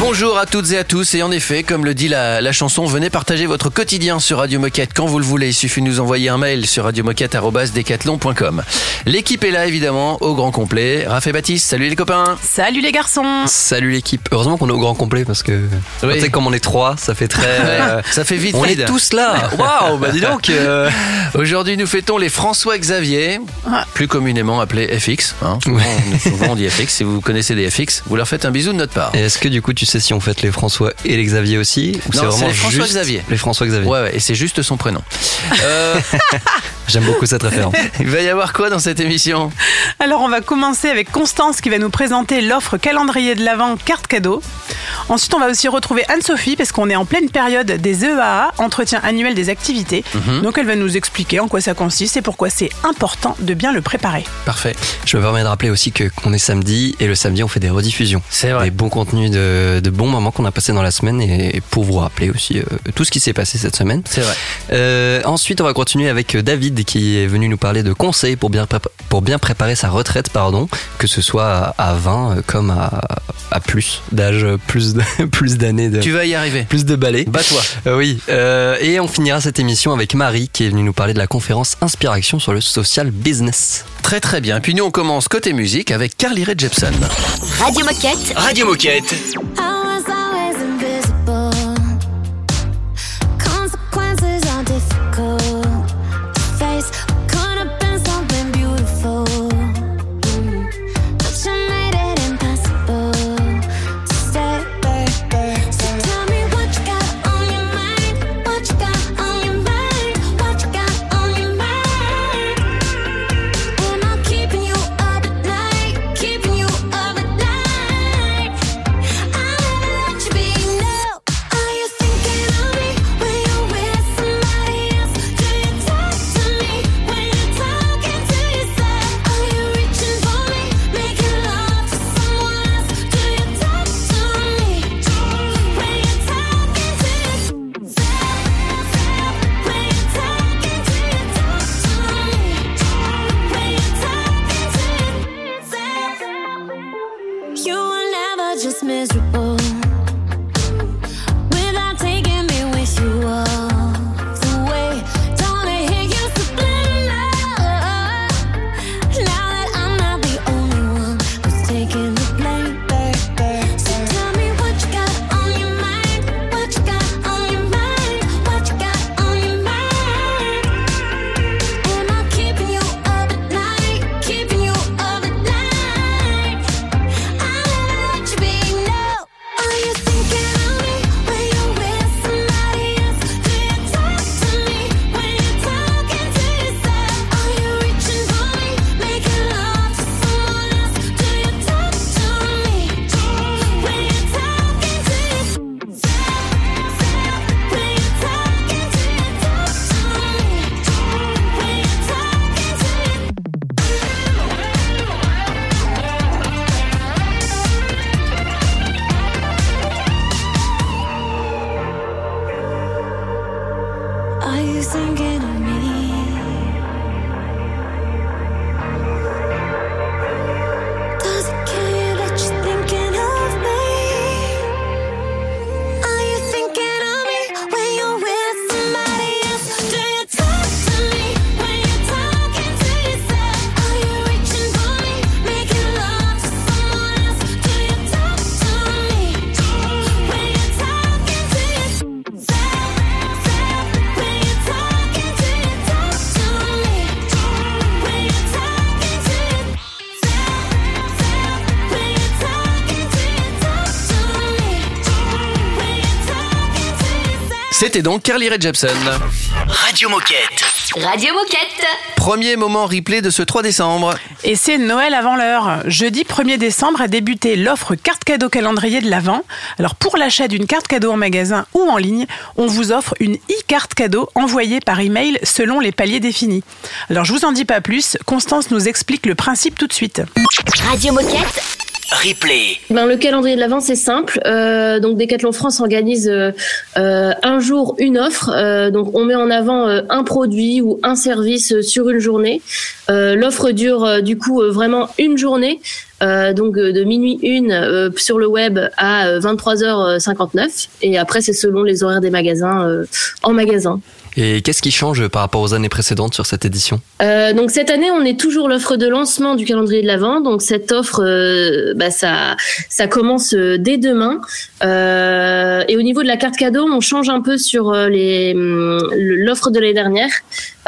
Bonjour à toutes et à tous et en effet, comme le dit la, la chanson, venez partager votre quotidien sur Radio Moquette quand vous le voulez. Il suffit de nous envoyer un mail sur radiomoquette.decathlon.com. L'équipe est là évidemment au grand complet. Raph et Baptiste, salut les copains. Salut les garçons Salut l'équipe. Heureusement qu'on est au grand complet parce que Oui. tu sais comme on est trois, ça fait très. euh, Ça fait vite. on est tous là. Waouh, bah dis donc. euh, Aujourd'hui, nous fêtons les François Xavier, plus communément appelés FX. hein. Souvent, on- souvent, on dit FX. Si vous connaissez des FX, vous leur faites un bisou de notre part. Et est-ce que du coup tu sais si on fête les François et les Xavier aussi ou Non, c'est vraiment les François juste Xavier. Les François Xavier. Ouais, ouais, et c'est juste son prénom. Euh, J'aime beaucoup cette référence. il va y avoir quoi dans cette émission? Alors on va commencer avec Constance qui va nous présenter l'offre calendrier de l'Avent carte cadeau. Ensuite on va aussi retrouver Anne-Sophie parce qu'on est en pleine période des EAA, entretien annuel des activités. Mhm. Donc elle va nous expliquer en quoi ça consiste et pourquoi c'est important de bien le préparer. Parfait. Je me permets de rappeler aussi que qu'on est samedi et le samedi on fait des rediffusions. C'est vrai. Des bons contenus de, de bons moments qu'on a passés dans la semaine et, et pour vous rappeler aussi euh, tout ce qui s'est passé cette semaine. C'est vrai. Euh, ensuite, on va continuer avec David qui est venu nous parler de conseils pour bien, prépa- pour bien préparer sa retraite, pardon, que ce soit à, à 20 euh, comme à, à plus d'âge, plus de- plus d'années, de, Tu vas y arriver. plus de balais. Bats-toi. Euh, oui, euh, et on finira cette émission avec Marie qui est venue nous parler de la conférence Inspiration sur le social business. Très très bien. Puis nous on commence côté musique avec Carly Rae Jepsen. Radio Moquette. Radio Moquette. C'était donc Carly Rae Jepsen. Radio Moquette. Radio Moquette. Premier moment replay de ce 3 décembre. Et c'est Noël avant l'heure. Jeudi 1er décembre a débuté l'offre carte cadeau calendrier de l'Avent. Alors pour l'achat d'une carte cadeau en magasin ou en ligne, on vous offre une e-carte cadeau envoyée par email selon les paliers définis. Alors je vous en dis pas plus, Constance nous explique le principe tout de suite. Radio Moquette. Ben, le calendrier de l'avant c'est simple. Euh, donc Decathlon France organise euh, euh, un jour une offre. Euh, donc on met en avant euh, un produit ou un service euh, sur une journée. L'offre dure du coup vraiment une journée. Donc de minuit une sur le web à euh, 23h59 et après c'est selon les horaires des magasins en magasin. Et qu'est-ce qui change par rapport aux années précédentes sur cette édition? Euh, donc cette année, on est toujours l'offre de lancement du calendrier de l'Avent. Donc cette offre, euh, bah, ça, ça commence euh, dès demain. Euh, et au niveau de la carte cadeau, on change un peu sur euh, les hum, l'offre de l'année dernière.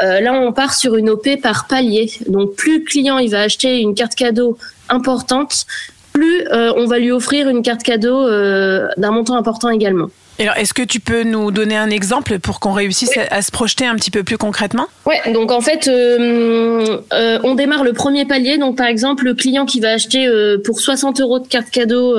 Là, on part sur une OP par palier. Donc plus le client il va acheter une carte cadeau importante, plus on va lui offrir une carte cadeau d'un montant important également. Est-ce que tu peux nous donner un exemple pour qu'on réussisse à, à se projeter un petit peu plus concrètement? Ouais, donc en fait, euh, euh, on démarre le premier palier. Donc par exemple, le client qui va acheter euh, pour 60 euros de carte cadeau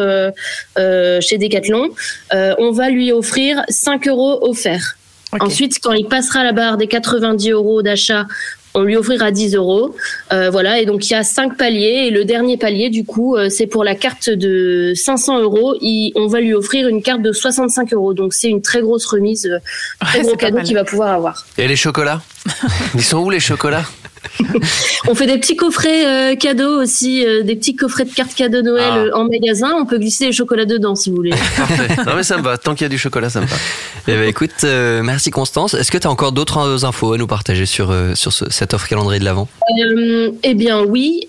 chez Decathlon, on va lui offrir 5 euros offerts. Ensuite, quand il passera la barre des 90 euros d'achat, on lui offrira 10 euros. Euh, voilà, et donc il y a cinq paliers. Et le dernier palier, du coup, euh, c'est pour la carte de 500 euros. Il- on va lui offrir une carte de 65 euros. Donc c'est une très grosse remise, euh, très Ouais, gros cadeau qu'il va pouvoir avoir. Et les chocolats? Ils sont où les chocolats? On fait des petits coffrets euh, cadeaux aussi, euh, des petits coffrets de cartes cadeaux Noël Ah. euh, en magasin. On peut glisser des chocolats dedans si vous voulez. Parfait. Non mais ça me va. Tant qu'il y a du chocolat, ça me va. Eh ben, écoute, euh, merci Constance. Est-ce que tu as encore d'autres infos à nous partager sur, sur ce- cette offre calendrier de l'Avent? Euh, eh bien oui,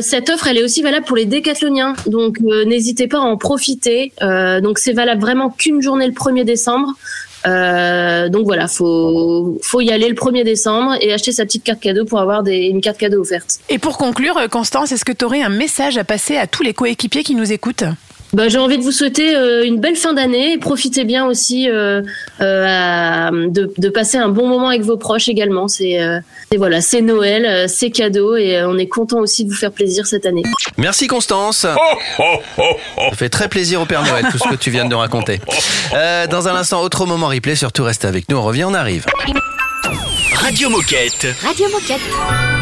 cette offre elle est aussi valable pour les décathloniens, donc n'hésitez pas à en profiter. Donc c'est valable vraiment qu'une journée le 1er décembre. Euh, donc voilà, faut faut y aller le 1er décembre et acheter sa petite carte cadeau pour avoir des, une carte cadeau offerte. Et pour conclure, euh, Constance, est-ce que tu aurais un message à passer à tous les coéquipiers qui nous écoutent? Bah, j'ai envie de vous souhaiter euh, une belle fin d'année. Profitez bien aussi euh, euh, à- de, de passer un bon moment avec vos proches également. C'est euh, et voilà, c'est Noël, euh, c'est cadeau et euh, on est content aussi de vous faire plaisir cette année. Merci Constance. Ça fait très plaisir au Père Noël tout ce que tu viens de nous raconter. Euh, dans un instant, autre moment replay. Surtout reste avec nous. On revient, on arrive. Radio Moquette. Radio Moquette.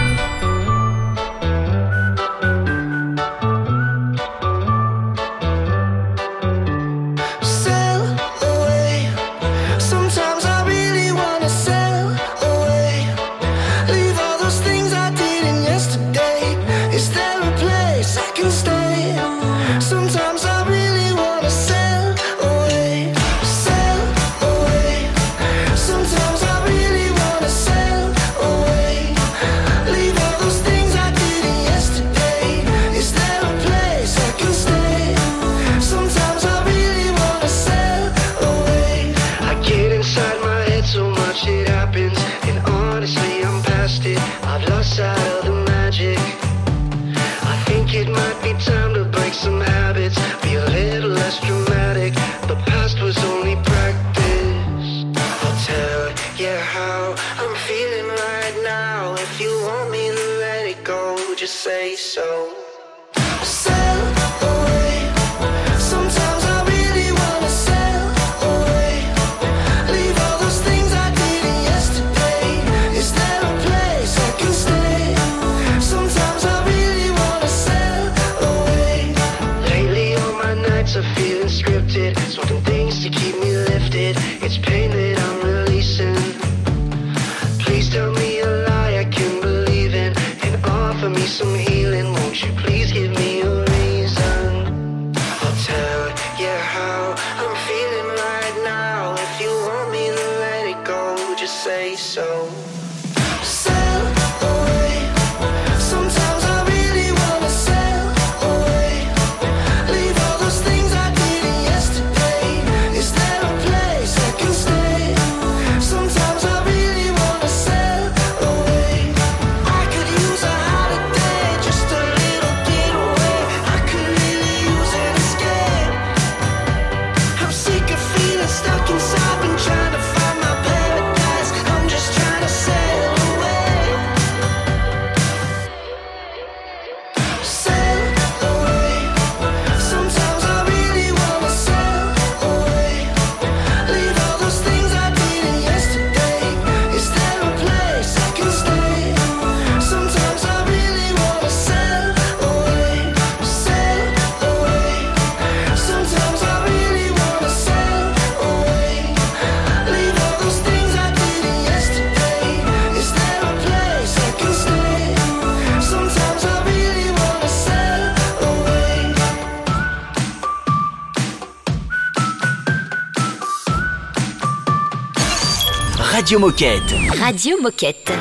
Radio Moquette. Radio Moquette.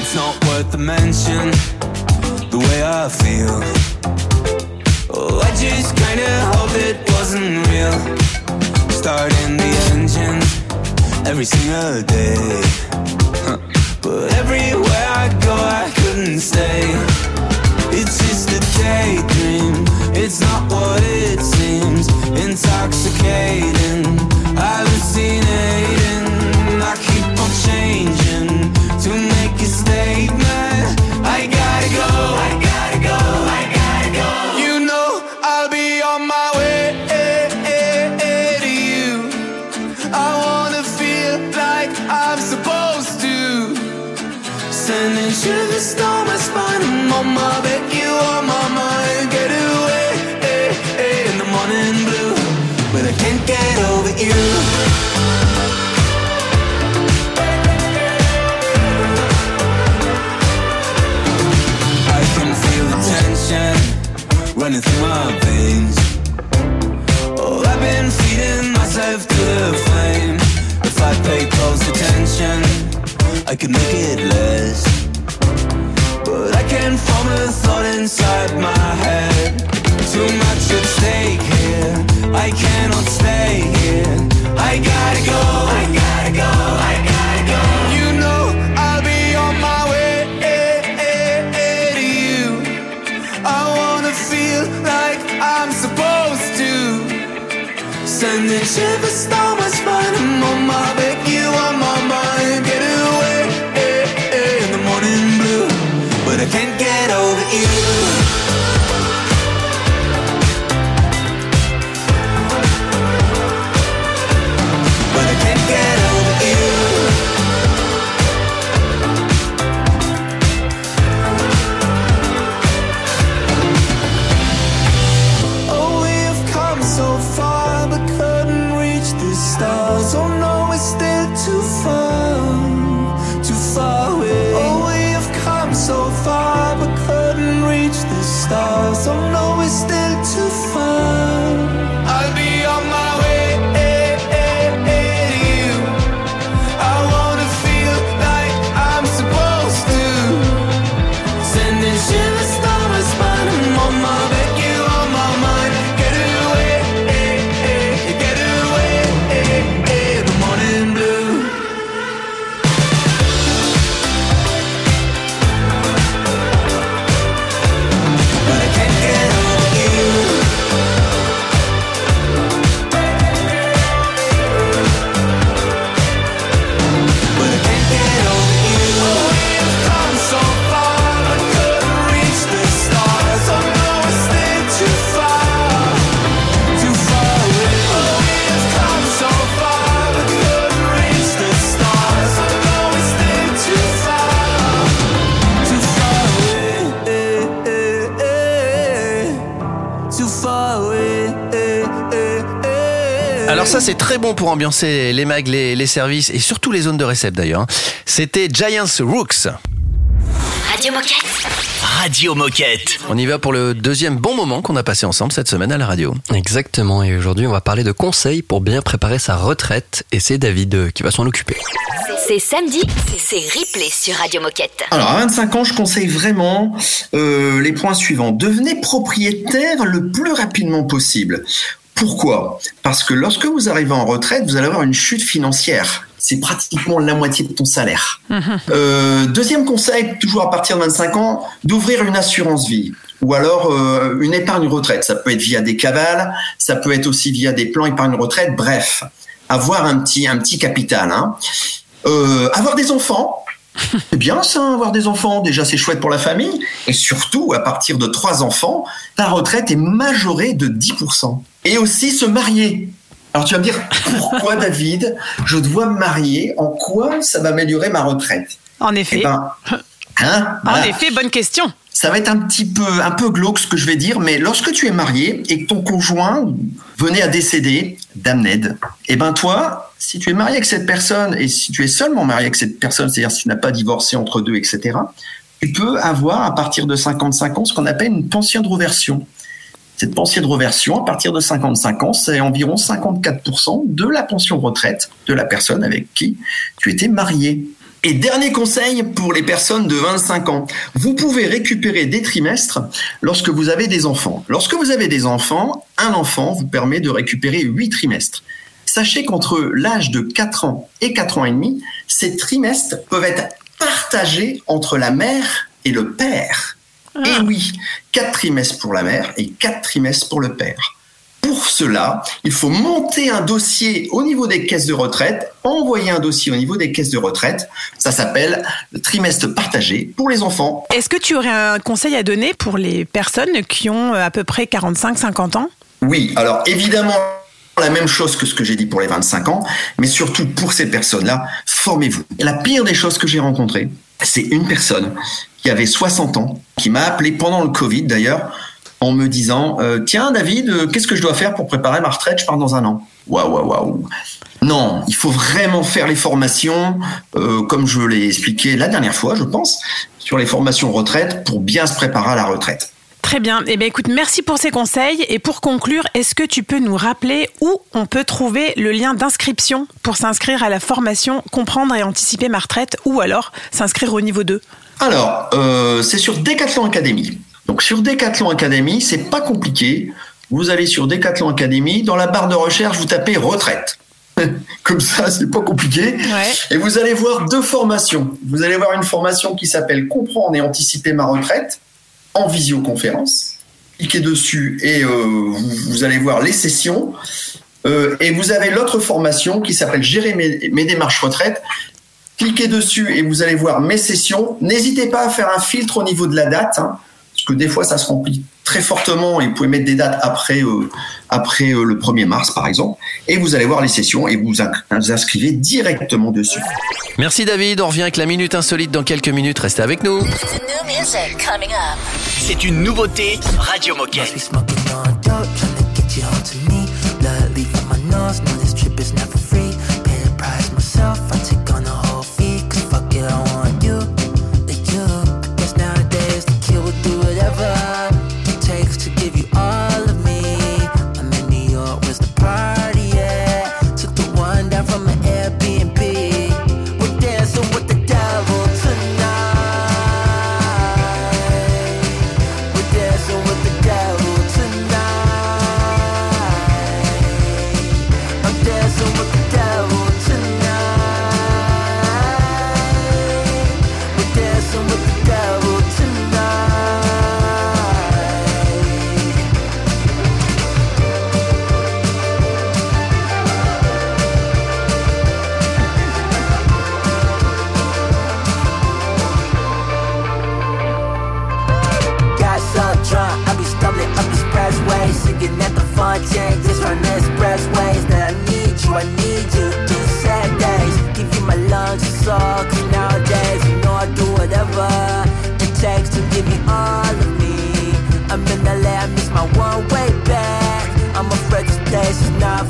It's not worth the mention, the way I feel. Oh, I just kinda hope it wasn't real. Starting the engine every single day. Huh. But everywhere I go, I couldn't stay. It's just a daydream, it's not what it seems. Intoxicating, hallucinating. I could make it less. But I can't form a thought inside my head. Too much at stake here. I cannot stay here. I gotta go. I gotta go. I gotta go. You know I'll be on my way eh, eh, eh, to you. I wanna feel like I'm supposed to. Sending shivers down my spine. C'est très bon pour ambiancer les mags, les, les services et surtout les zones de récepte d'ailleurs. C'était Giants Rooks. Radio Moquette. Radio Moquette. On y va pour le deuxième bon moment qu'on a passé ensemble cette semaine à la radio. Exactement, et aujourd'hui on va parler de conseils pour bien préparer sa retraite, et c'est David euh, qui va s'en occuper. C'est samedi, c'est replay sur Radio Moquette. Alors, à 25 ans, je conseille vraiment euh, les points suivants. Devenez propriétaire le plus rapidement possible. Pourquoi? Parce que lorsque vous arrivez en retraite, vous allez avoir une chute financière. C'est pratiquement la moitié de ton salaire. Euh, deuxième conseil, toujours à partir de 25 ans, d'ouvrir une assurance vie ou alors euh, une épargne retraite. Ça peut être via des cavales, ça peut être aussi via des plans épargne retraite. Bref, avoir un petit un petit capital. Hein. Euh, avoir des enfants, c'est bien ça, avoir des enfants. Déjà, c'est chouette pour la famille. Et surtout, à partir de trois enfants, ta retraite est majorée de 10%. Et aussi se marier. Alors tu vas me dire, pourquoi David, je dois me marier? En quoi ça va améliorer ma retraite? En effet. Eh ben, hein, En effet, bonne question. Ça va être un petit peu, un peu glauque ce que je vais dire, mais lorsque tu es marié et que ton conjoint venait à décéder d'amnède, eh ben toi, si tu es marié avec cette personne et si tu es seulement marié avec cette personne, c'est-à-dire si tu n'as pas divorcé entre deux, etc., tu peux avoir à partir de 55 ans ce qu'on appelle une pension de reversion. Cette pension de reversion, à partir de 55 ans, c'est environ 54% de la pension retraite de la personne avec qui tu étais marié. Et dernier conseil pour les personnes de 25 ans, vous pouvez récupérer des trimestres lorsque vous avez des enfants. Lorsque vous avez des enfants, un enfant vous permet de récupérer 8 trimestres. Sachez qu'entre l'âge de 4 ans et 4 ans et demi, ces trimestres peuvent être partagés entre la mère et le père. Et oui, 4 trimestres pour la mère et 4 trimestres pour le père. Pour cela, il faut monter un dossier au niveau des caisses de retraite, envoyer un dossier au niveau des caisses de retraite. Ça s'appelle le trimestre partagé pour les enfants. Est-ce que tu aurais un conseil à donner pour les personnes qui ont euh, à peu près 45-50 ans? Oui, alors évidemment, la même chose que ce que j'ai dit pour les 25 ans, mais surtout pour ces personnes-là, formez-vous. La pire des choses que j'ai rencontrées, c'est une personne qui avait 60 ans, qui m'a appelé pendant le Covid d'ailleurs, en me disant euh, Tiens, David, euh, qu'est-ce que je dois faire pour préparer ma retraite? Je pars dans un an. Waouh, waouh, waouh. Non, il faut vraiment faire les formations, euh, comme je l'ai expliqué la dernière fois, je pense, sur les formations retraite pour bien se préparer à la retraite. Très bien. Eh bien, écoute, merci pour ces conseils. Et pour conclure, est-ce que tu peux nous rappeler où on peut trouver le lien d'inscription pour s'inscrire à la formation Comprendre et anticiper ma retraite ou alors s'inscrire au niveau 2 Alors, c'est sur Decathlon Academy. Donc sur Decathlon Academy, c'est pas compliqué. Vous allez sur Decathlon Academy, dans la barre de recherche, vous tapez retraite. Comme ça, c'est pas compliqué. Et vous allez voir deux formations. Vous allez voir une formation qui s'appelle Comprendre et anticiper ma retraite en visioconférence. Cliquez dessus et euh, vous, vous allez voir les sessions. Euh, et vous avez l'autre formation qui s'appelle Gérer mes, mes démarches retraite. Cliquez dessus et vous allez voir mes sessions. N'hésitez pas à faire un filtre au niveau de la date, hein, parce que des fois ça se remplit très fortement et vous pouvez mettre des dates après, euh, après euh, le 1er mars par exemple. Et vous allez voir les sessions et vous vous inscrivez directement dessus. Merci David, on revient avec la minute insolite dans quelques minutes. Restez avec nous. C'est une nouveauté Radio Moquette. The just run the expressways. That I need you, I need you. Through sad days, give you my lungs and soul. Cause nowadays, you know I do whatever it takes to give you all of me. I'm in LA, I miss my one way back. I'm afraid this place is not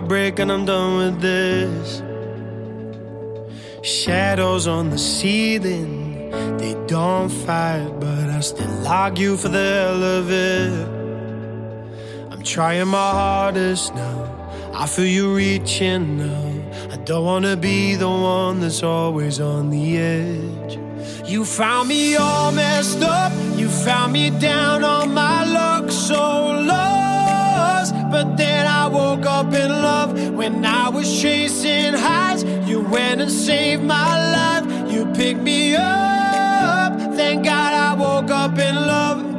heartbreak and I'm done with this. Shadows on the ceiling, they don't fight, but I still argue for the hell of it. I'm trying my hardest now. I feel you reaching now. I don't wanna be the one that's always on the edge. You found me all messed up. You found me down on my luck, so lost. But then I woke up in love when I was chasing highs. You went and saved my life. You picked me up. Thank God I woke up in love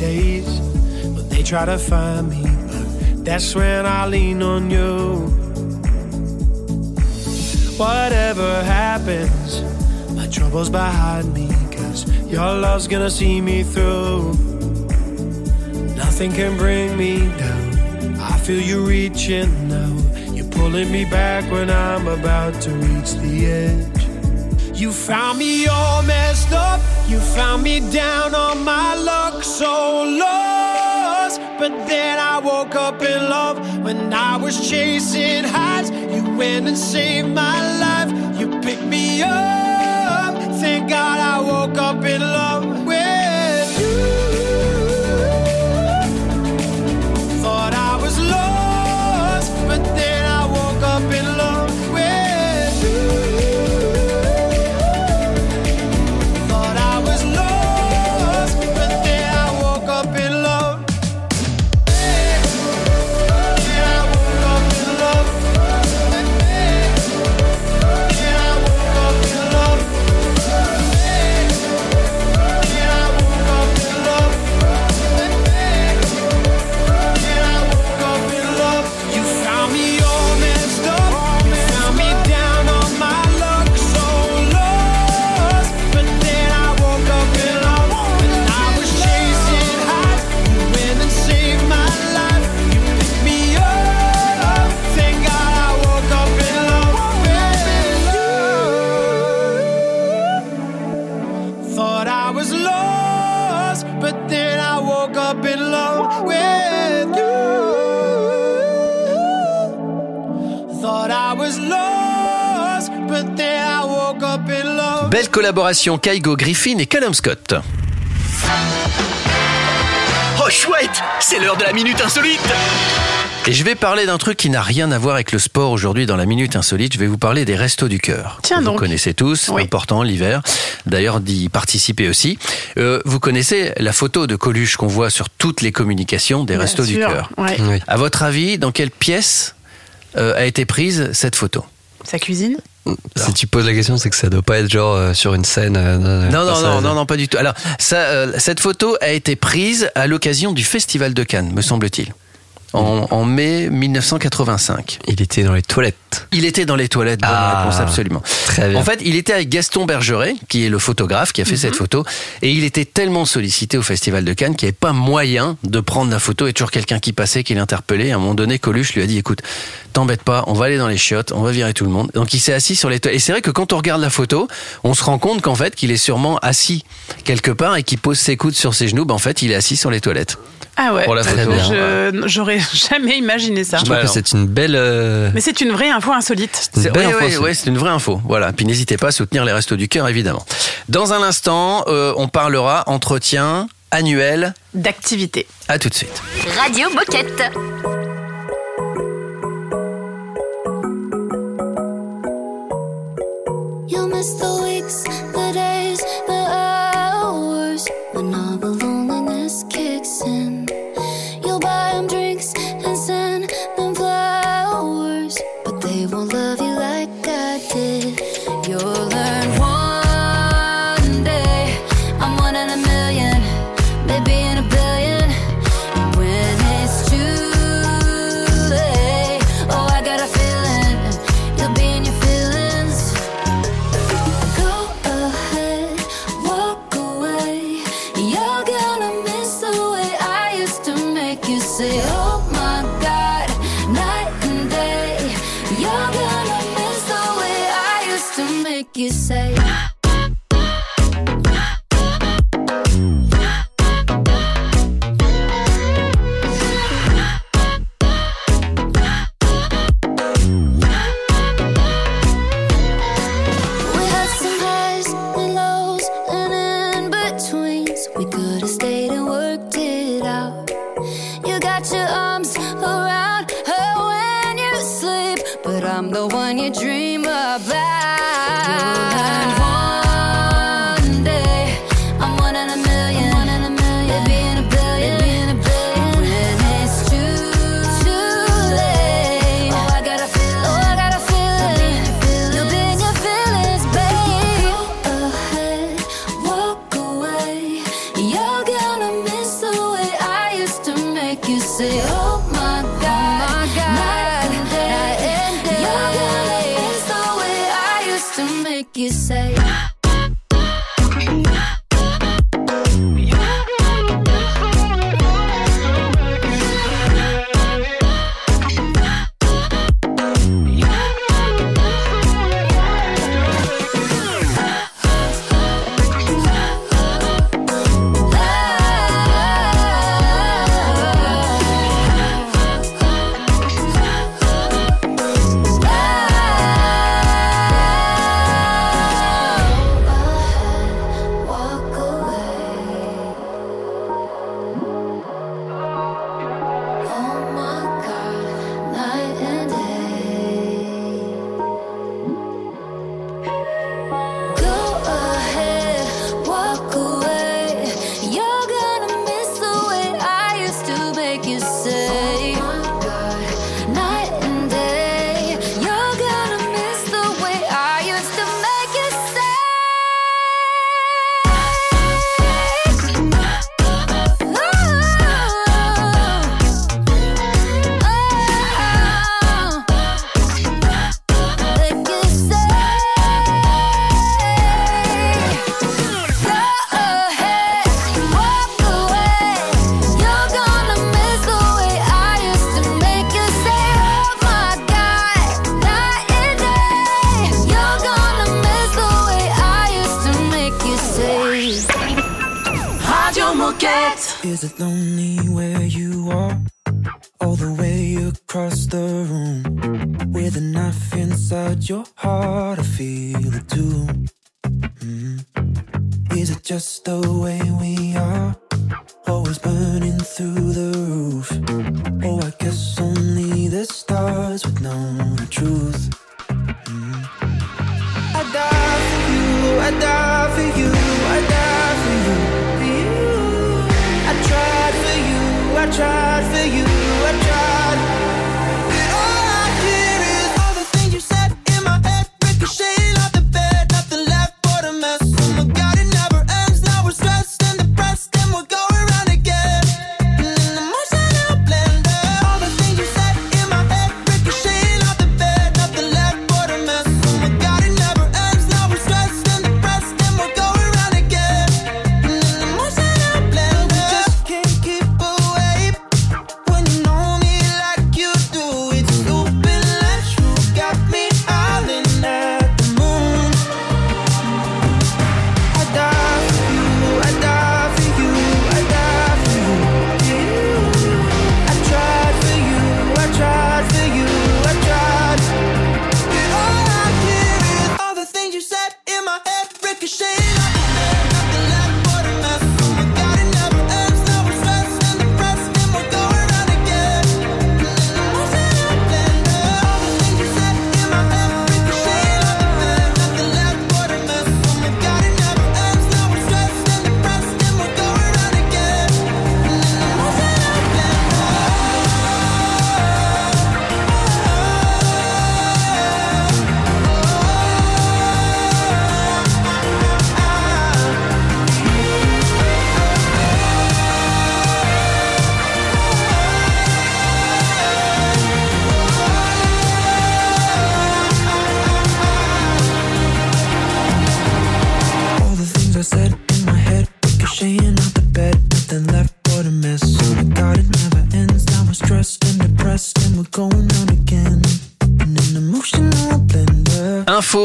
days when they try to find me, but that's when I lean on you. Whatever happens, my troubles behind me, cause your love's gonna see me through. Nothing can bring me down. I feel you reaching now. You're pulling me back when I'm about to reach the edge. You found me all messed up. You found me down on my luck, so lost. But then I woke up in love when I was chasing highs. You went and saved my life. You picked me up. Thank God I woke up in love collaboration Kaigo Griffin et Callum Scott. Oh chouette, c'est l'heure de la minute insolite. Et je vais parler d'un truc qui n'a rien à voir avec le sport aujourd'hui dans la Minute Insolite. Je vais vous parler des restos du cœur. Tiens Vous donc. connaissez tous, Oui. important l'hiver. D'ailleurs, d'y participer aussi. Euh, vous connaissez la photo de Coluche qu'on voit sur toutes les communications des Bien restos du cœur. ouais. Oui. À votre avis, dans quelle pièce euh, a été prise cette photo? Sa cuisine? Si tu poses la question, c'est que ça doit pas être genre euh, sur une scène. euh, Non, non, non, non, non, pas du tout. Alors, ça, euh, cette photo a été prise à l'occasion du Festival de Cannes, me semble-t-il, en, en mai 1985. Il était dans les toilettes. Il était dans les toilettes, bonne Ah, réponse, absolument. Très bien. En fait, il était avec Gaston Bergeret, qui est le photographe qui a fait cette photo, et il était tellement sollicité au Festival de Cannes qu'il n'y avait pas moyen de prendre la photo. Et toujours quelqu'un qui passait, qui l'interpellait. À un moment donné, Coluche lui a dit "Écoute, t'embête pas, on va aller dans les chiottes, on va virer tout le monde." Donc il s'est assis sur les toilettes. Et c'est vrai que quand on regarde la photo, on se rend compte qu'en fait, qu'il est sûrement assis quelque part et qu'il pose ses coudes sur ses genoux. Ben, en fait, il est assis sur les toilettes. Ah ouais. Pour la photo. J'aurais jamais imaginé ça. Je trouve Bah que non. c'est une belle. euh, Mais c'est une vraie info insolite. une C'est une vraie info. Voilà. Puis n'hésitez pas à soutenir les Restos du Cœur, évidemment. Dans un instant, euh, on parlera entretien annuel. D'activité. À tout de suite. Radio Moquette. You'll miss the weeks, the days, the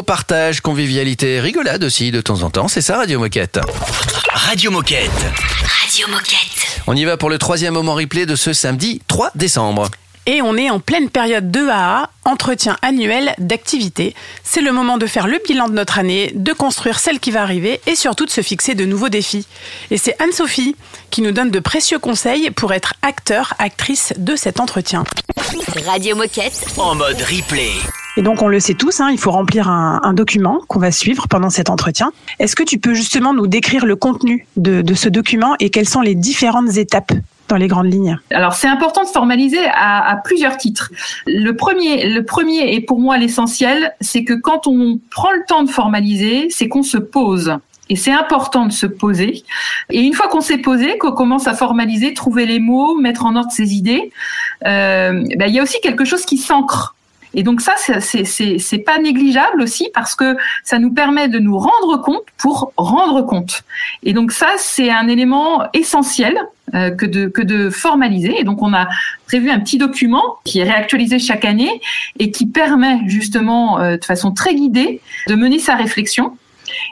partage, convivialité, rigolade aussi de temps en temps, c'est ça Radio Moquette. Radio Moquette. Radio Moquette. On y va pour le troisième moment replay de ce samedi 3 décembre. Et on est en pleine période 2AA, entretien annuel d'activité. C'est le moment de faire le bilan de notre année, de construire celle qui va arriver et surtout de se fixer de nouveaux défis. Et c'est Anne-Sophie qui nous donne de précieux conseils pour être acteur, actrice de cet entretien. Radio Moquette. En mode replay. Et donc on le sait tous, hein, il faut remplir un, un document qu'on va suivre pendant cet entretien. Est-ce que tu peux justement nous décrire le contenu de, de ce document et quelles sont les différentes étapes dans les grandes lignes? Alors c'est important de formaliser à, à plusieurs titres. Le premier, le premier et pour moi l'essentiel, c'est que quand on prend le temps de formaliser, c'est qu'on se pose. Et c'est important de se poser. Et une fois qu'on s'est posé, qu'on commence à formaliser, trouver les mots, mettre en ordre ses idées, euh, ben, il y a aussi quelque chose qui s'ancre. Et donc ça, c'est- pas négligeable aussi parce que ça nous permet de nous rendre compte pour rendre compte. Et donc ça, c'est un élément essentiel euh, que de que de formaliser. Et donc on a prévu un petit document qui est réactualisé chaque année et qui permet justement euh, de façon très guidée de mener sa réflexion.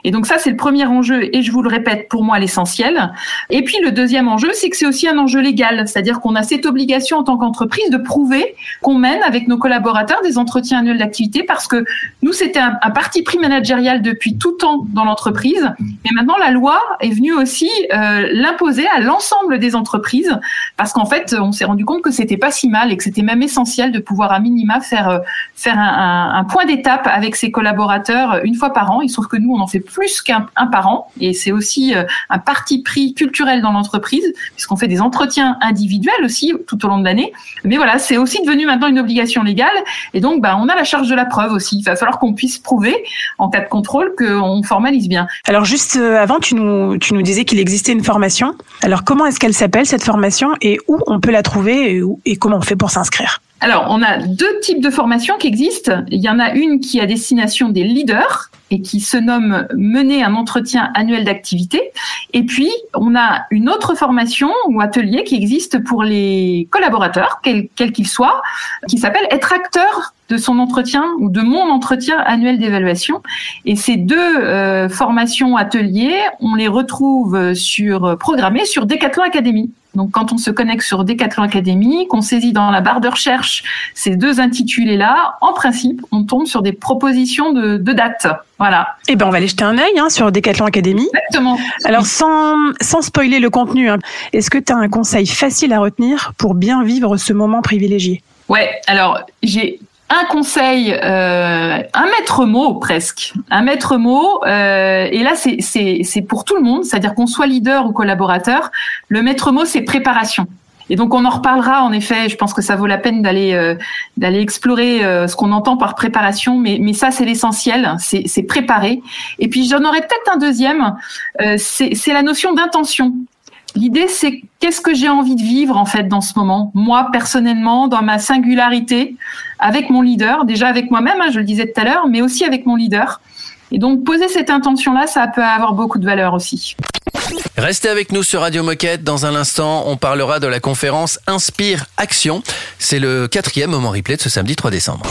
Et donc ça, c'est le premier enjeu, et je vous le répète, pour moi, l'essentiel. Et puis le deuxième enjeu, c'est que c'est aussi un enjeu légal, c'est-à-dire qu'on a cette obligation en tant qu'entreprise de prouver qu'on mène avec nos collaborateurs des entretiens annuels d'activité, parce que nous, c'était un, parti pris managérial depuis tout temps dans l'entreprise, mais maintenant la loi est venue aussi euh, l'imposer à l'ensemble des entreprises, parce qu'en fait, on s'est rendu compte que c'était pas si mal et que c'était même essentiel de pouvoir à minima faire euh, faire un, point d'étape avec ses collaborateurs une fois par an. Il que nous, on en fait plus qu'un un par an, et c'est aussi euh, un parti pris culturel dans l'entreprise, puisqu'on fait des entretiens individuels aussi tout au long de l'année. Mais voilà, c'est aussi devenu maintenant une obligation légale, et donc bah, on a la charge de la preuve aussi. Il va falloir qu'on puisse prouver, en cas de contrôle, qu'on formalise bien. Alors juste euh, avant, tu nous, disais qu'il existait une formation. Alors comment est-ce qu'elle s'appelle cette formation et où on peut la trouver et comment on fait pour s'inscrire? Alors, on a deux types de formations qui existent. Il y en a une qui est à destination des leaders et qui se nomme mener un entretien annuel d'activité. Et puis, on a une autre formation ou atelier qui existe pour les collaborateurs, quels qu'ils soient, qui s'appelle être acteur de son entretien ou de mon entretien annuel d'évaluation. Et ces deux euh, formations ateliers, on les retrouve sur programmées sur Decathlon Academy. Donc, quand on se connecte sur Decathlon Academy, qu'on saisit dans la barre de recherche ces deux intitulés-là, en principe, on tombe sur des propositions de, de dates. Voilà. Eh ben, on va aller jeter un œil hein, sur Decathlon Academy. Exactement. Alors, sans, sans spoiler le contenu, hein, est-ce que tu as un conseil facile à retenir pour bien vivre ce moment privilégié? Ouais, alors j'ai un conseil, euh, un maître mot presque, un maître mot. euh, et là, c'est pour tout le monde, c'est-à-dire qu'on soit leader ou collaborateur. Le maître mot, c'est préparation. Et donc on en reparlera en effet. Je pense que ça vaut la peine d'aller euh, d'aller explorer ce qu'on entend par préparation, mais mais ça c'est l'essentiel, c'est préparer. Et puis j'en aurais peut-être un deuxième. c'est la notion d'intention. L'idée, c'est qu'est-ce que j'ai envie de vivre en fait dans ce moment, moi personnellement, dans ma singularité, avec mon leader, déjà avec moi-même, hein, je le disais tout à l'heure, mais aussi avec mon leader. Et donc poser cette intention-là, ça peut avoir beaucoup de valeur aussi. Restez avec nous sur Radio Moquette. Dans un instant, on parlera de la conférence Inspire Action. C'est le quatrième moment replay de ce samedi 3 décembre.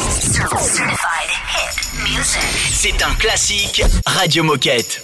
C'est un classique Radio Moquette.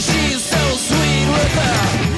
She's so sweet with her.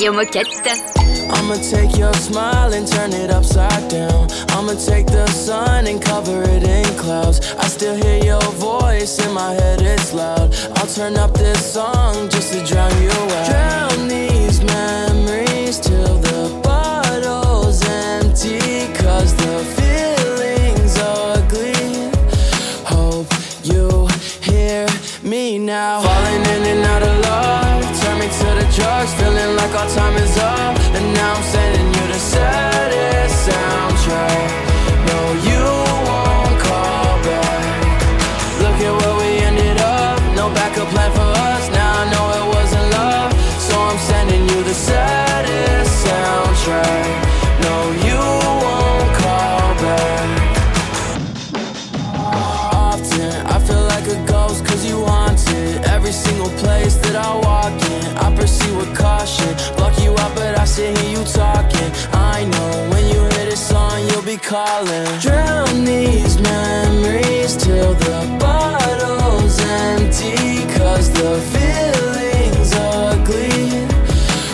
Radio Moquette. I'ma take your smile and turn it upside down. I'ma take the sun and cover it in clouds. I still hear your voice in my head, it's loud. I'll turn up this song just to drown you out. Drown these memories drugs, feeling like our time is up. And now I'm sending you the saddest soundtrack. No, you won't call back. Look at where we ended up. No backup plan for us. Now I know it wasn't love. So I'm sending you the saddest soundtrack. Be calling Drown these memories till the bottle's empty Cause the feeling's ugly.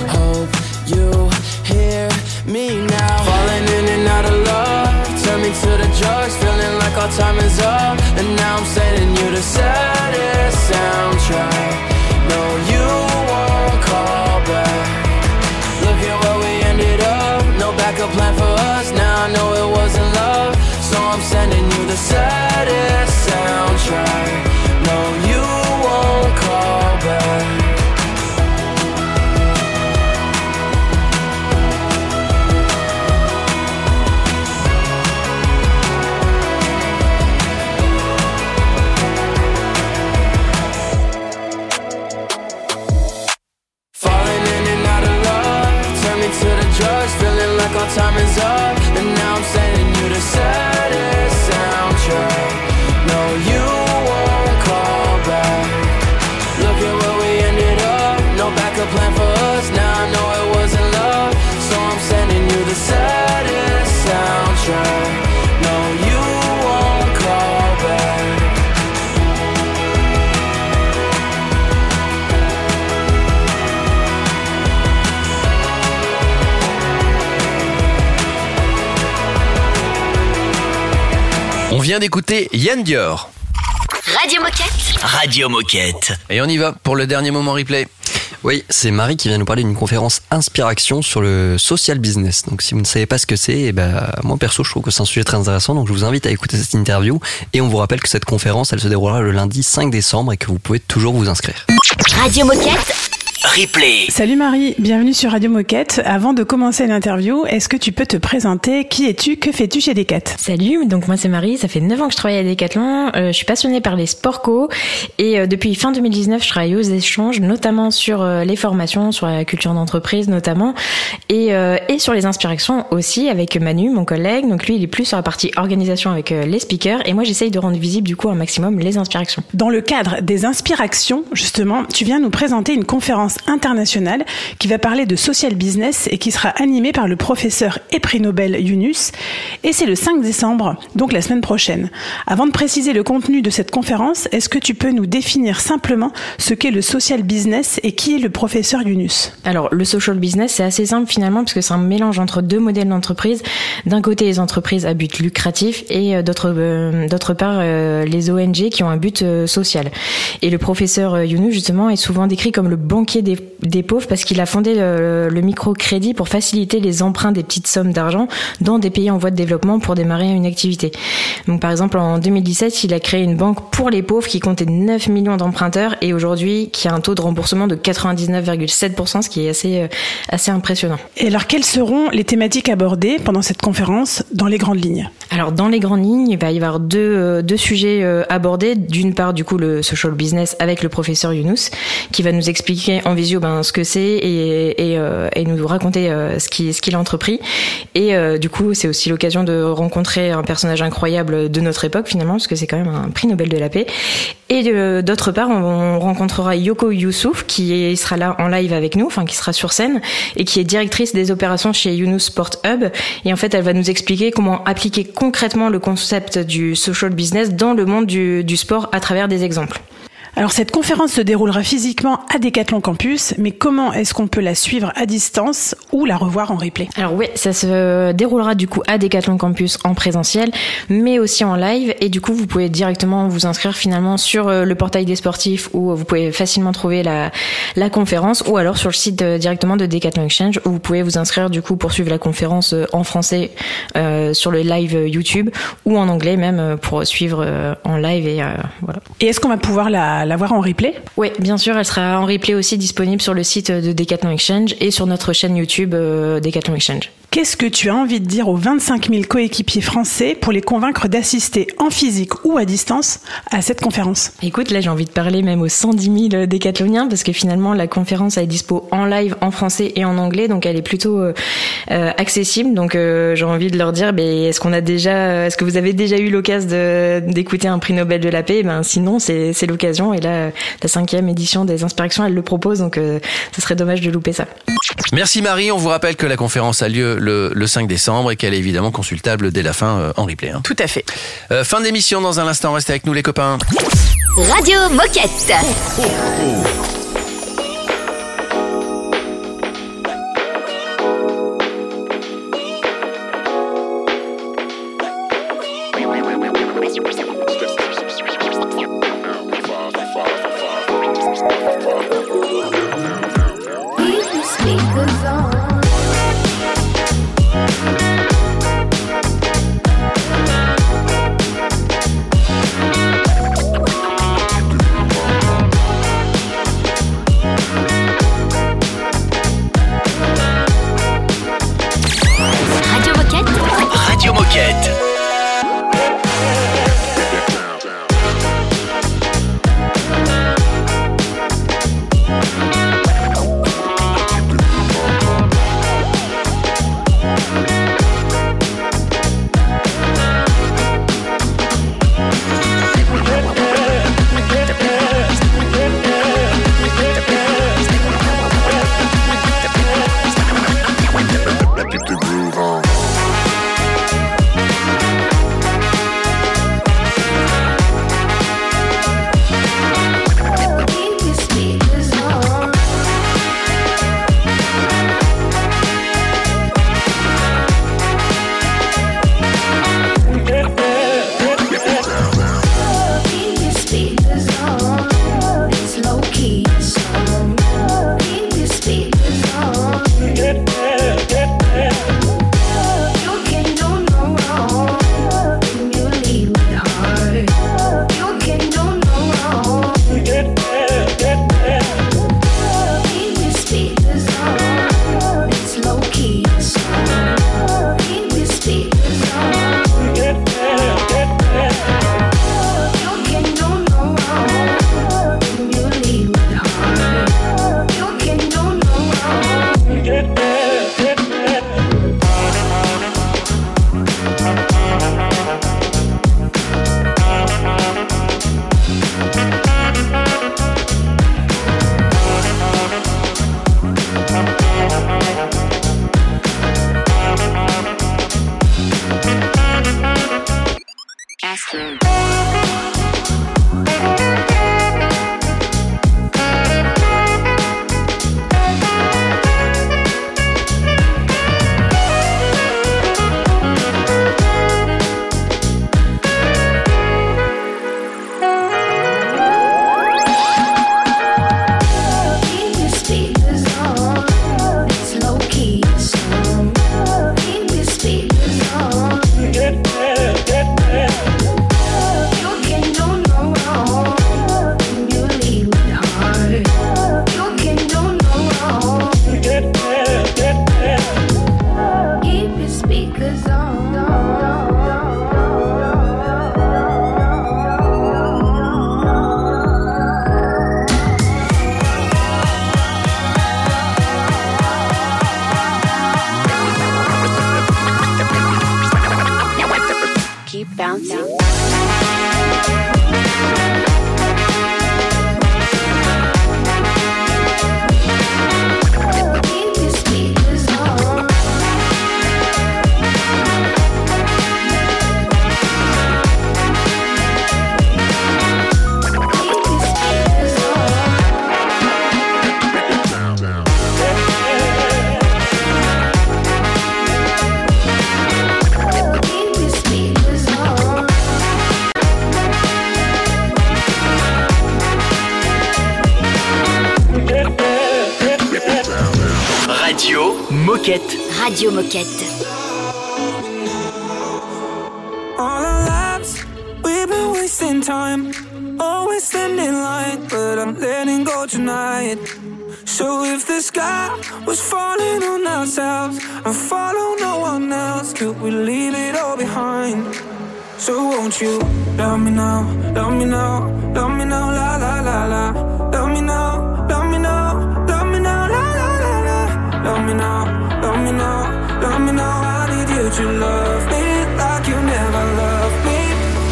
Hope you hear me now. Falling in and out of love Turn me to the drugs Feeling like our time is up. And now I'm sending you the saddest soundtrack. No, you sending you the saddest soundtrack vient d'écouter Yann Dior. Radio Moquette. Radio Moquette. Et on y va pour le dernier moment replay. Oui, c'est Marie qui vient nous parler d'une conférence Inspiration sur le social business. Donc si vous ne savez pas ce que c'est, eh ben, moi perso je trouve que c'est un sujet très intéressant, donc je vous invite à écouter cette interview et on vous rappelle que cette conférence elle se déroulera le lundi 5 décembre et que vous pouvez toujours vous inscrire. Radio Moquette. Replay. Salut Marie, bienvenue sur Radio Moquette. Avant de commencer l'interview, est-ce que tu peux te présenter? Qui es-tu? Que fais-tu chez Decat Salut, donc moi c'est Marie, ça fait 9 ans que je travaille à Decathlon, Euh, je suis passionnée par les sports co. Et euh, depuis fin 2019 je travaille aux échanges, notamment sur euh, les formations, sur la culture d'entreprise notamment. Et, euh, et sur les inspirations aussi avec Manu, mon collègue, donc lui il est plus sur la partie organisation avec euh, les speakers. Et moi j'essaye de rendre visible du coup un maximum les inspirations. Dans le cadre des inspirations, justement, tu viens nous présenter une conférence internationale qui va parler de social business et qui sera animée par le professeur et prix Nobel Yunus. Et c'est le 5 décembre, donc la semaine prochaine. Avant de préciser le contenu de cette conférence, est-ce que tu peux nous définir simplement ce qu'est le social business et qui est le professeur Yunus? Alors, le social business, c'est assez simple finalement, parce que c'est un mélange entre deux modèles d'entreprise. D'un côté, les entreprises à but lucratif et euh, d'autre euh, d'autre part, euh, les ONG qui ont un but social. Et le professeur Younous, justement, est souvent décrit comme le banquier des, des pauvres parce qu'il a fondé le, le microcrédit pour faciliter les emprunts des petites sommes d'argent dans des pays en voie de développement pour démarrer une activité. Donc, par exemple, en 2017, il a créé une banque pour les pauvres qui comptait 9 millions d'emprunteurs et aujourd'hui qui a un taux de remboursement de 99,7%, ce qui est assez, euh, assez impressionnant. Et alors, quelles seront les thématiques abordées pendant cette conférence dans les grandes lignes? Alors dans les grandes lignes, il va y avoir deux, euh, deux sujets euh, abordés. D'une part, du coup, le social business avec le professeur Younous, qui va nous expliquer en visio ben, ce que c'est et, et, euh, nous raconter euh, ce qu'il ce a entrepris. Et euh, du coup, c'est aussi l'occasion de rencontrer un personnage incroyable de notre époque finalement, parce que c'est quand même un prix Nobel de la paix. Et d'autre part, on, on rencontrera Yoko Youssouf, qui sera là en live avec nous, enfin qui sera sur scène, et qui est directrice des opérations chez Younous Sport Hub. Et en fait, elle va nous expliquer comment appliquer concrètement le concept du social business dans le monde du, du sport à travers des exemples. Alors cette conférence se déroulera physiquement à Decathlon Campus, mais comment est-ce qu'on peut la suivre à distance ou la revoir en replay? Alors oui, ça se déroulera du coup à Decathlon Campus en présentiel, mais aussi en live. Et du coup, vous pouvez directement vous inscrire finalement sur euh, le portail des sportifs où vous pouvez facilement trouver la, la conférence, ou alors sur le site euh, directement de Decathlon Exchange où vous pouvez vous inscrire du coup pour suivre la conférence euh, en français euh, sur le live YouTube ou en anglais même pour suivre en live et euh, voilà. Et est-ce qu'on va pouvoir la, la voir en replay Oui, bien sûr, elle sera en replay aussi disponible sur le site de Decathlon Exchange et sur notre chaîne YouTube euh, Decathlon Exchange. Qu'est-ce que tu as envie de dire aux 25 000 coéquipiers français pour les convaincre d'assister en physique ou à distance à cette conférence? Écoute, là j'ai envie de parler même aux 110 000 décathloniens parce que finalement la conférence elle est dispo en live en français et en anglais donc elle est plutôt euh, euh, accessible. Donc euh, j'ai envie de leur dire ben est-ce qu'on a déjà est-ce que vous avez déjà eu l'occasion d'écouter un prix Nobel de la paix? Ben sinon c'est c'est l'occasion. Et là la cinquième édition des inspirations elle le propose. Donc euh, ce serait dommage de louper ça. Merci Marie, on vous rappelle que la conférence a lieu le, le 5 décembre et qu'elle est évidemment consultable dès la fin euh, en replay. hein. Tout à fait. Euh, fin d'émission dans un instant, restez avec nous les copains. Radio Moquette. Moquette. Radio Moquette. All our lives, we've been wasting time. Always standing line, but I'm letting go tonight. So if the sky was falling on ourselves and follow no one else, could we leave it all behind? So won't you love me now, love me now, love me now, la la la la. Love me now, love me now, love me now. I need you to love me like you never loved me.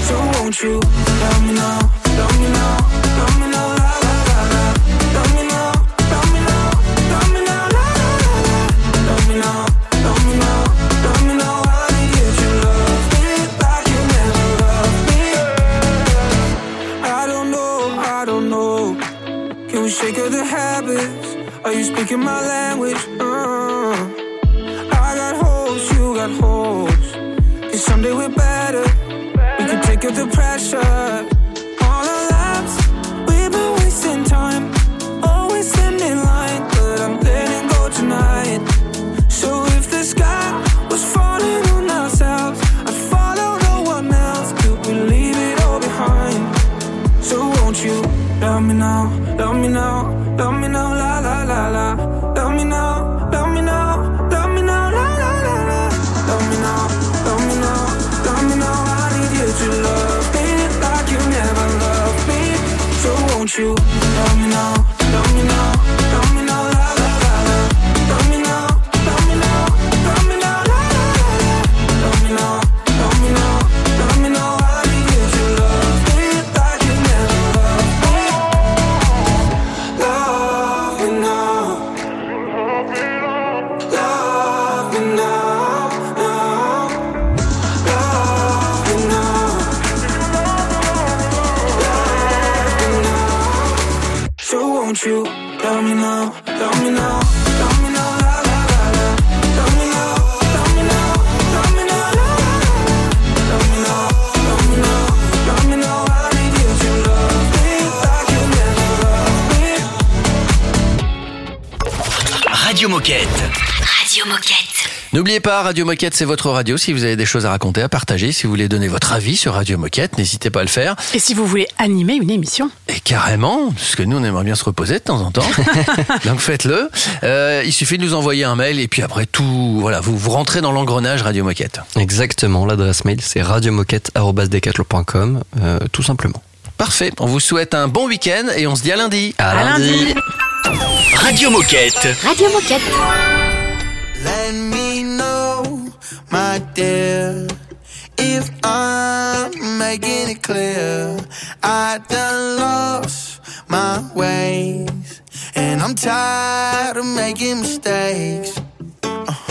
So won't you love me now, love me now, love me now, la la la la. Love me now, love me now, love me now, la la la la. Me now, love me now, love me now. I need you to love me like you never loved me. I don't know, I don't know. Can we shake of the habits? Are you speaking my language? Uh, I got hopes, you got hopes. Cause someday we're better. We can take up the pressure. All our lives, we've been wasting time. Always standing line, but I'm letting go tonight. So if the sky was falling on ourselves, I'd follow no one else. Could we leave it all behind? So won't you love me now, you N'oubliez pas, Radio Moquette, c'est votre radio. Si vous avez des choses à raconter, à partager, si vous voulez donner votre avis sur Radio Moquette, n'hésitez pas à le faire. Et si vous voulez animer une émission Et carrément, parce que nous, on aimerait bien se reposer de temps en temps. Donc faites-le. Euh, il suffit de nous envoyer un mail et puis après tout, voilà, vous, vous rentrez dans l'engrenage Radio Moquette. Exactement, l'adresse mail c'est radiomoquette.com, euh, tout simplement. Parfait. On vous souhaite un bon week-end et on se dit à lundi. À lundi. Radio Moquette. Radio Moquette. My dear, if I'm making it clear. I done lost my ways, and I'm tired of making mistakes.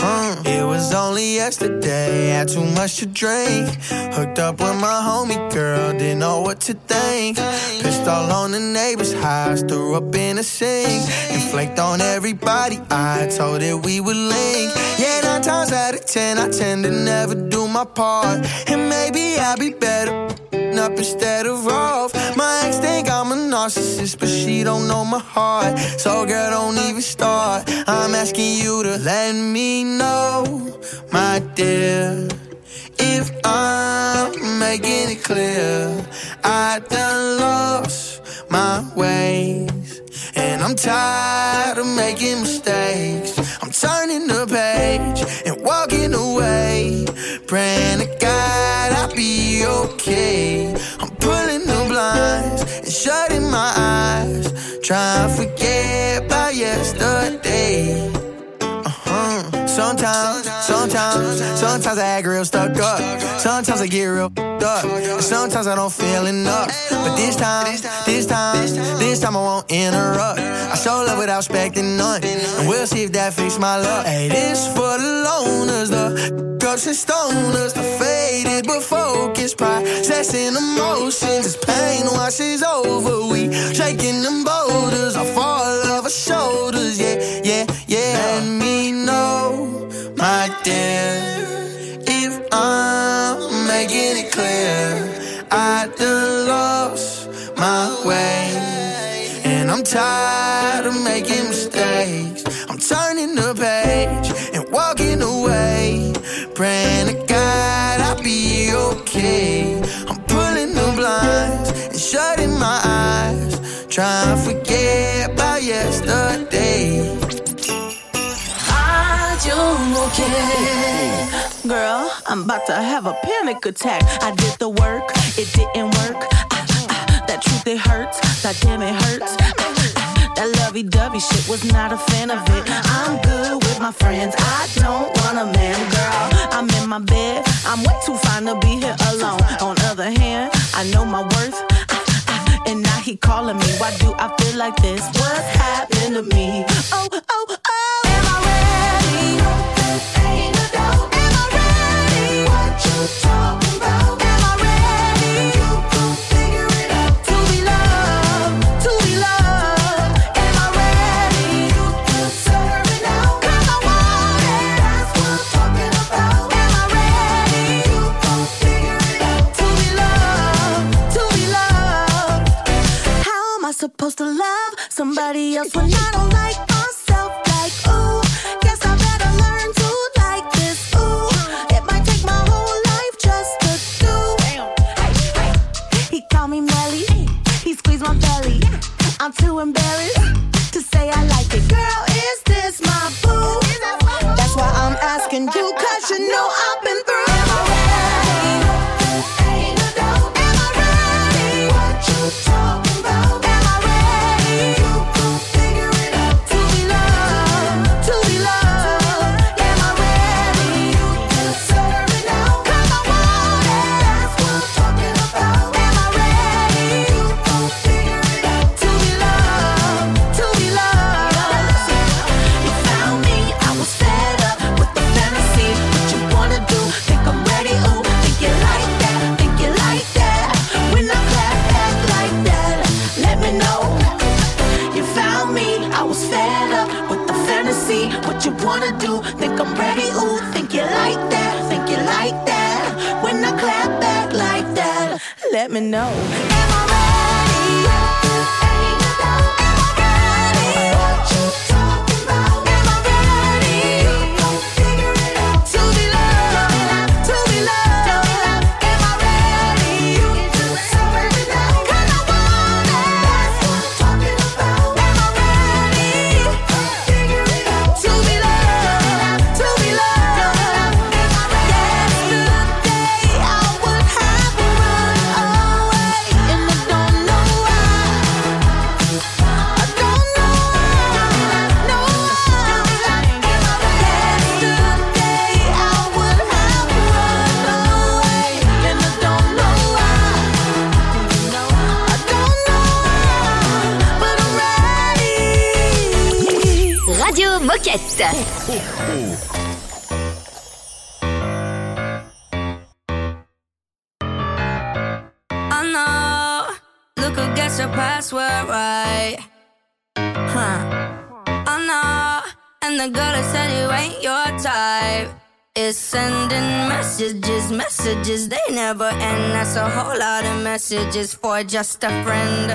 Uh-huh. It was only yesterday, had too much to drink. Hooked up with my homie girl, didn't know what to think. Pissed all on the neighbor's house, threw up in a sink. And flaked on everybody, I told it we would link. Yeah, nine times out of ten, I tend to never do my part. And maybe I'll be better up instead of off. My ex think I'm a narcissist, but she don't know my heart. So girl, don't even start. I'm asking you to let me know, my dear. If I'm making it clear, I done lost my ways. And I'm tired of making mistakes. I'm turning the page and walking away. Praying to God okay. I'm pulling the blinds and shutting my eyes. Trying to forget about yesterday. Sometimes, sometimes, sometimes I act real stuck up. Sometimes I get real up. Sometimes I don't feel enough. But this time, this time, this time I won't interrupt. I show love without expecting none. And we'll see if that fixes my luck. Hey, this for the loners, the cups and stoners, the faded but focused, processing emotions. As pain washes over, we shaking them boulders off all of our shoulders. Yeah, yeah, addicted. If I'm making it clear, I lost my way. And I'm tired of making mistakes. I'm turning the page and walking away. Praying to God I'll be okay. I'm pulling the blinds and shutting my eyes. Trying to forget about yesterday. Radio Moquette. Girl, I'm about to have a panic attack. I did the work, it didn't work. Ah, ah, that truth, it hurts. That damn, it hurts. Ah, ah, that lovey dovey shit was not a fan of it. I'm good with my friends. I don't want a man, girl. I'm in my bed. I'm way too fine to be here alone. On other hand, I know my worth. Ah, ah, And now he calling me. Why do I feel like this? What's happening to me? Oh, oh, somebody else when I don't no. A whole lot of messages for just a friend.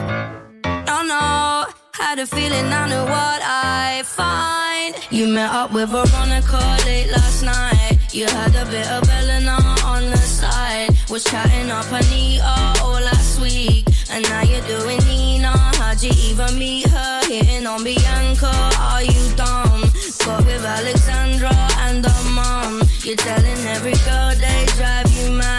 Oh no. Had a feeling I knew what I find. You met up with Veronica late last night. You had a bit of Elena on the side. Was chatting up Anita all last week. And now you're doing Nina. How'd you even meet her? Hitting on Bianca. Are you dumb? Got with Alexandra and her mom. You're telling every girl they drive you mad.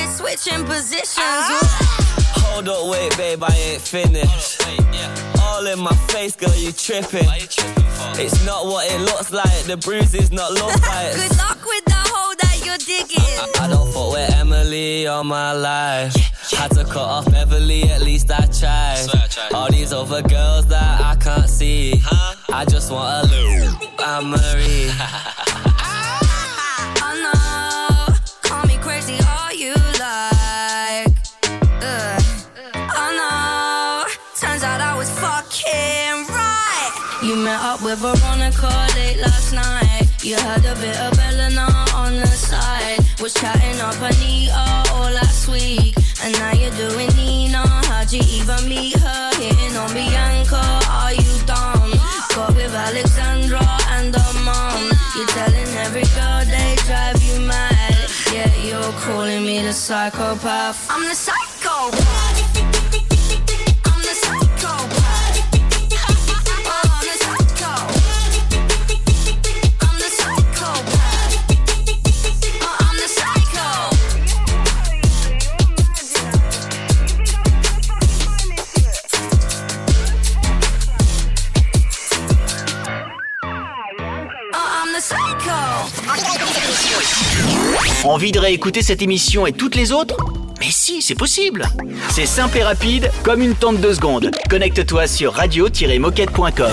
switching positions. Hold up, wait, babe, I ain't finished. All in my face, girl, you tripping. It's not what it looks like, the bruises not look like. Good luck with the hole that you're digging. I don't fuck with Emily all my life. Had to cut off Beverly, at least I tried. All these other girls that I can't see. I just want a little Anne Marie. Met up with Veronica late last night. You had a bit of Elena on the side. Was chatting up Anita all last week. And now you're doing Nina. How'd you even meet her? Hitting on Bianca. Are you dumb? Got with Alexandra and her mom. You're telling every girl they drive you mad. Yeah, you're calling me the psychopath. I'm the psychopath. Envie de réécouter cette émission et toutes les autres? Mais si, c'est possible C'est simple et rapide, comme une tente de secondes. Connecte-toi sur radio-moquette.com.